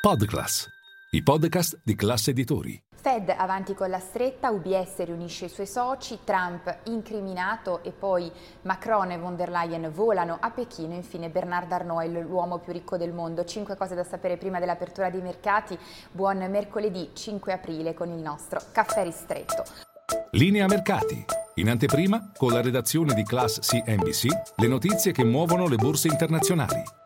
Podclass, i podcast di classe editori. Fed avanti con la stretta, UBS riunisce i suoi soci, Trump incriminato e poi Macron e von der Leyen volano a Pechino, infine Bernard Arnault è l'uomo più ricco del mondo. Cinque cose da sapere prima dell'apertura dei mercati. Buon mercoledì 5 aprile con il nostro caffè ristretto. Linea mercati. In anteprima, con la redazione di Class CNBC, le notizie che muovono le borse internazionali.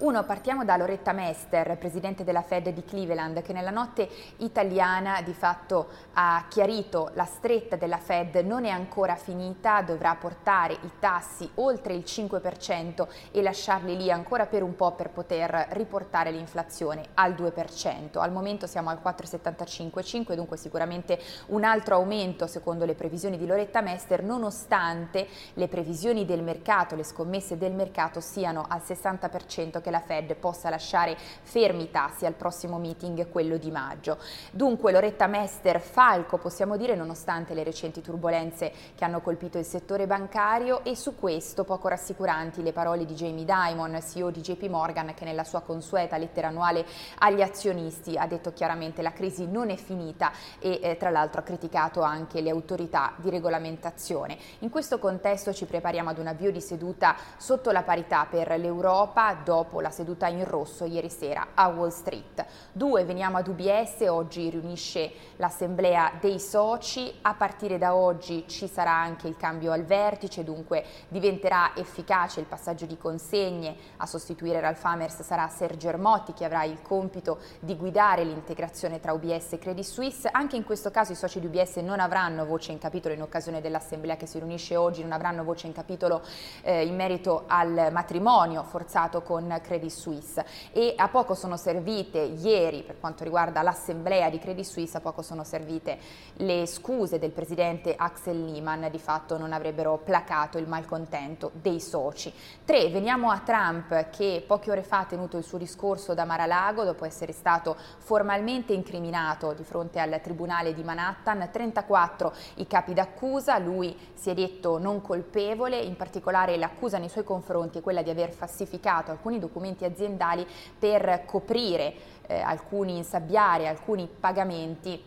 Uno, partiamo da Loretta Mester, presidente della Fed di Cleveland, che nella notte italiana di fatto ha chiarito la stretta della Fed non è ancora finita, dovrà portare i tassi oltre il 5% e lasciarli lì ancora per un po' per poter riportare l'inflazione al 2%. Al momento siamo al 4,75, dunque sicuramente un altro aumento secondo le previsioni di Loretta Mester, nonostante le previsioni del mercato, le scommesse del mercato siano al 60% che che la Fed possa lasciare fermi i tassi al prossimo meeting, quello di maggio. Dunque Loretta Mester falco, possiamo dire, nonostante le recenti turbulenze che hanno colpito il settore bancario e su questo poco rassicuranti le parole di Jamie Dimon, CEO di JP Morgan, che nella sua consueta lettera annuale agli azionisti ha detto chiaramente la crisi non è finita e eh, tra l'altro ha criticato anche le autorità di regolamentazione. In questo contesto ci prepariamo ad un avvio di seduta sotto la parità per l'Europa dopo la seduta in rosso ieri sera a Wall Street. Due, veniamo ad UBS, oggi riunisce l'assemblea dei soci, a partire da oggi ci sarà anche il cambio al vertice, dunque diventerà efficace il passaggio di consegne, a sostituire Ralph Hammers sarà Sergio Ermotti che avrà il compito di guidare l'integrazione tra UBS e Credit Suisse, anche in questo caso i soci di UBS non avranno voce in capitolo in occasione dell'assemblea che si riunisce oggi, non avranno voce in capitolo eh, in merito al matrimonio forzato con Credit Credit Suisse. E a poco sono servite ieri per quanto riguarda l'assemblea di Credit Suisse, a poco sono servite le scuse del presidente Axel Lehman, di fatto non avrebbero placato il malcontento dei soci. Tre, veniamo a Trump che poche ore fa ha tenuto il suo discorso da Mar-a-Lago dopo essere stato formalmente incriminato di fronte al tribunale di Manhattan, 34 i capi d'accusa, lui si è detto non colpevole, in particolare l'accusa nei suoi confronti è quella di aver falsificato alcuni documenti documenti aziendali per coprire eh, alcuni, insabbiare alcuni pagamenti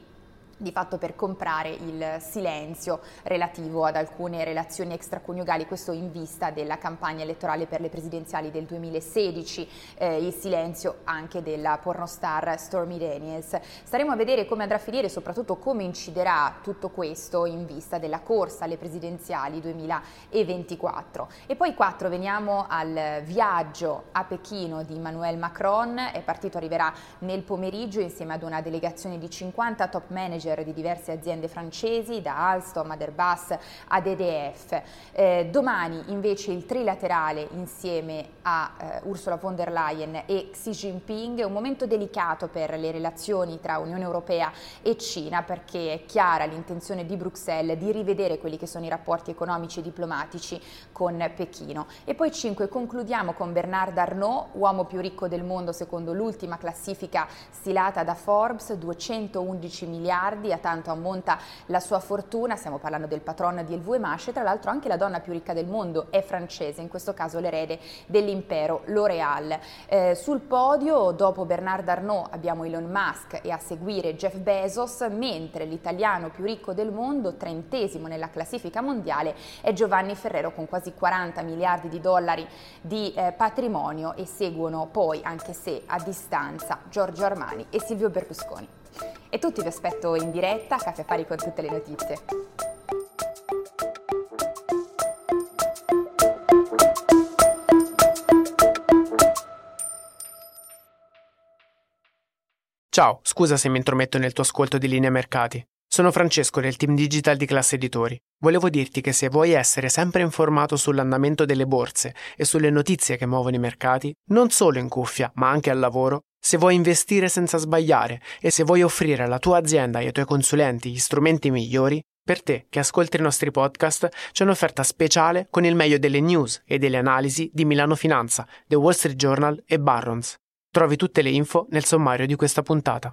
di fatto per comprare il silenzio relativo ad alcune relazioni extraconiugali, questo in vista della campagna elettorale per le presidenziali del 2016, eh, il silenzio anche della pornostar Stormy Daniels. Staremo a vedere come andrà a finire e soprattutto come inciderà tutto questo in vista della corsa alle presidenziali 2024. E poi quattro, veniamo al viaggio a Pechino di Emmanuel Macron, è partito, arriverà nel pomeriggio insieme ad una delegazione di 50 top manager manager di diverse aziende francesi, da Alstom ad Airbus ad EDF. Eh, domani invece il trilaterale insieme a eh, Ursula von der Leyen e Xi Jinping, un momento delicato per le relazioni tra Unione Europea e Cina perché è chiara l'intenzione di Bruxelles di rivedere quelli che sono i rapporti economici e diplomatici con Pechino. E poi 5 concludiamo con Bernard Arnault, uomo più ricco del mondo secondo l'ultima classifica stilata da Forbes, 211 miliardi miliardi, a tanto ammonta la sua fortuna, stiamo parlando del patron di LVMH, tra l'altro anche la donna più ricca del mondo è francese, in questo caso l'erede dell'impero L'Oréal. Eh, sul podio, dopo Bernard Arnault, abbiamo Elon Musk e a seguire Jeff Bezos, mentre l'italiano più ricco del mondo, trentesimo nella classifica mondiale, è Giovanni Ferrero con quasi 40 miliardi di dollari di eh, patrimonio e seguono poi, anche se a distanza, Giorgio Armani e Silvio Berlusconi. E tutti vi aspetto in diretta a Caffè Affari con tutte le notizie. Ciao, scusa se mi intrometto nel tuo ascolto di linea mercati. Sono Francesco del team digital di Classe Editori. Volevo dirti che se vuoi essere sempre informato sull'andamento delle borse e sulle notizie che muovono i mercati, non solo in cuffia, ma anche al lavoro, se vuoi investire senza sbagliare e se vuoi offrire alla tua azienda e ai tuoi consulenti gli strumenti migliori, per te che ascolti i nostri podcast c'è un'offerta speciale con il meglio delle news e delle analisi di Milano Finanza, The Wall Street Journal e Barrons. Trovi tutte le info nel sommario di questa puntata.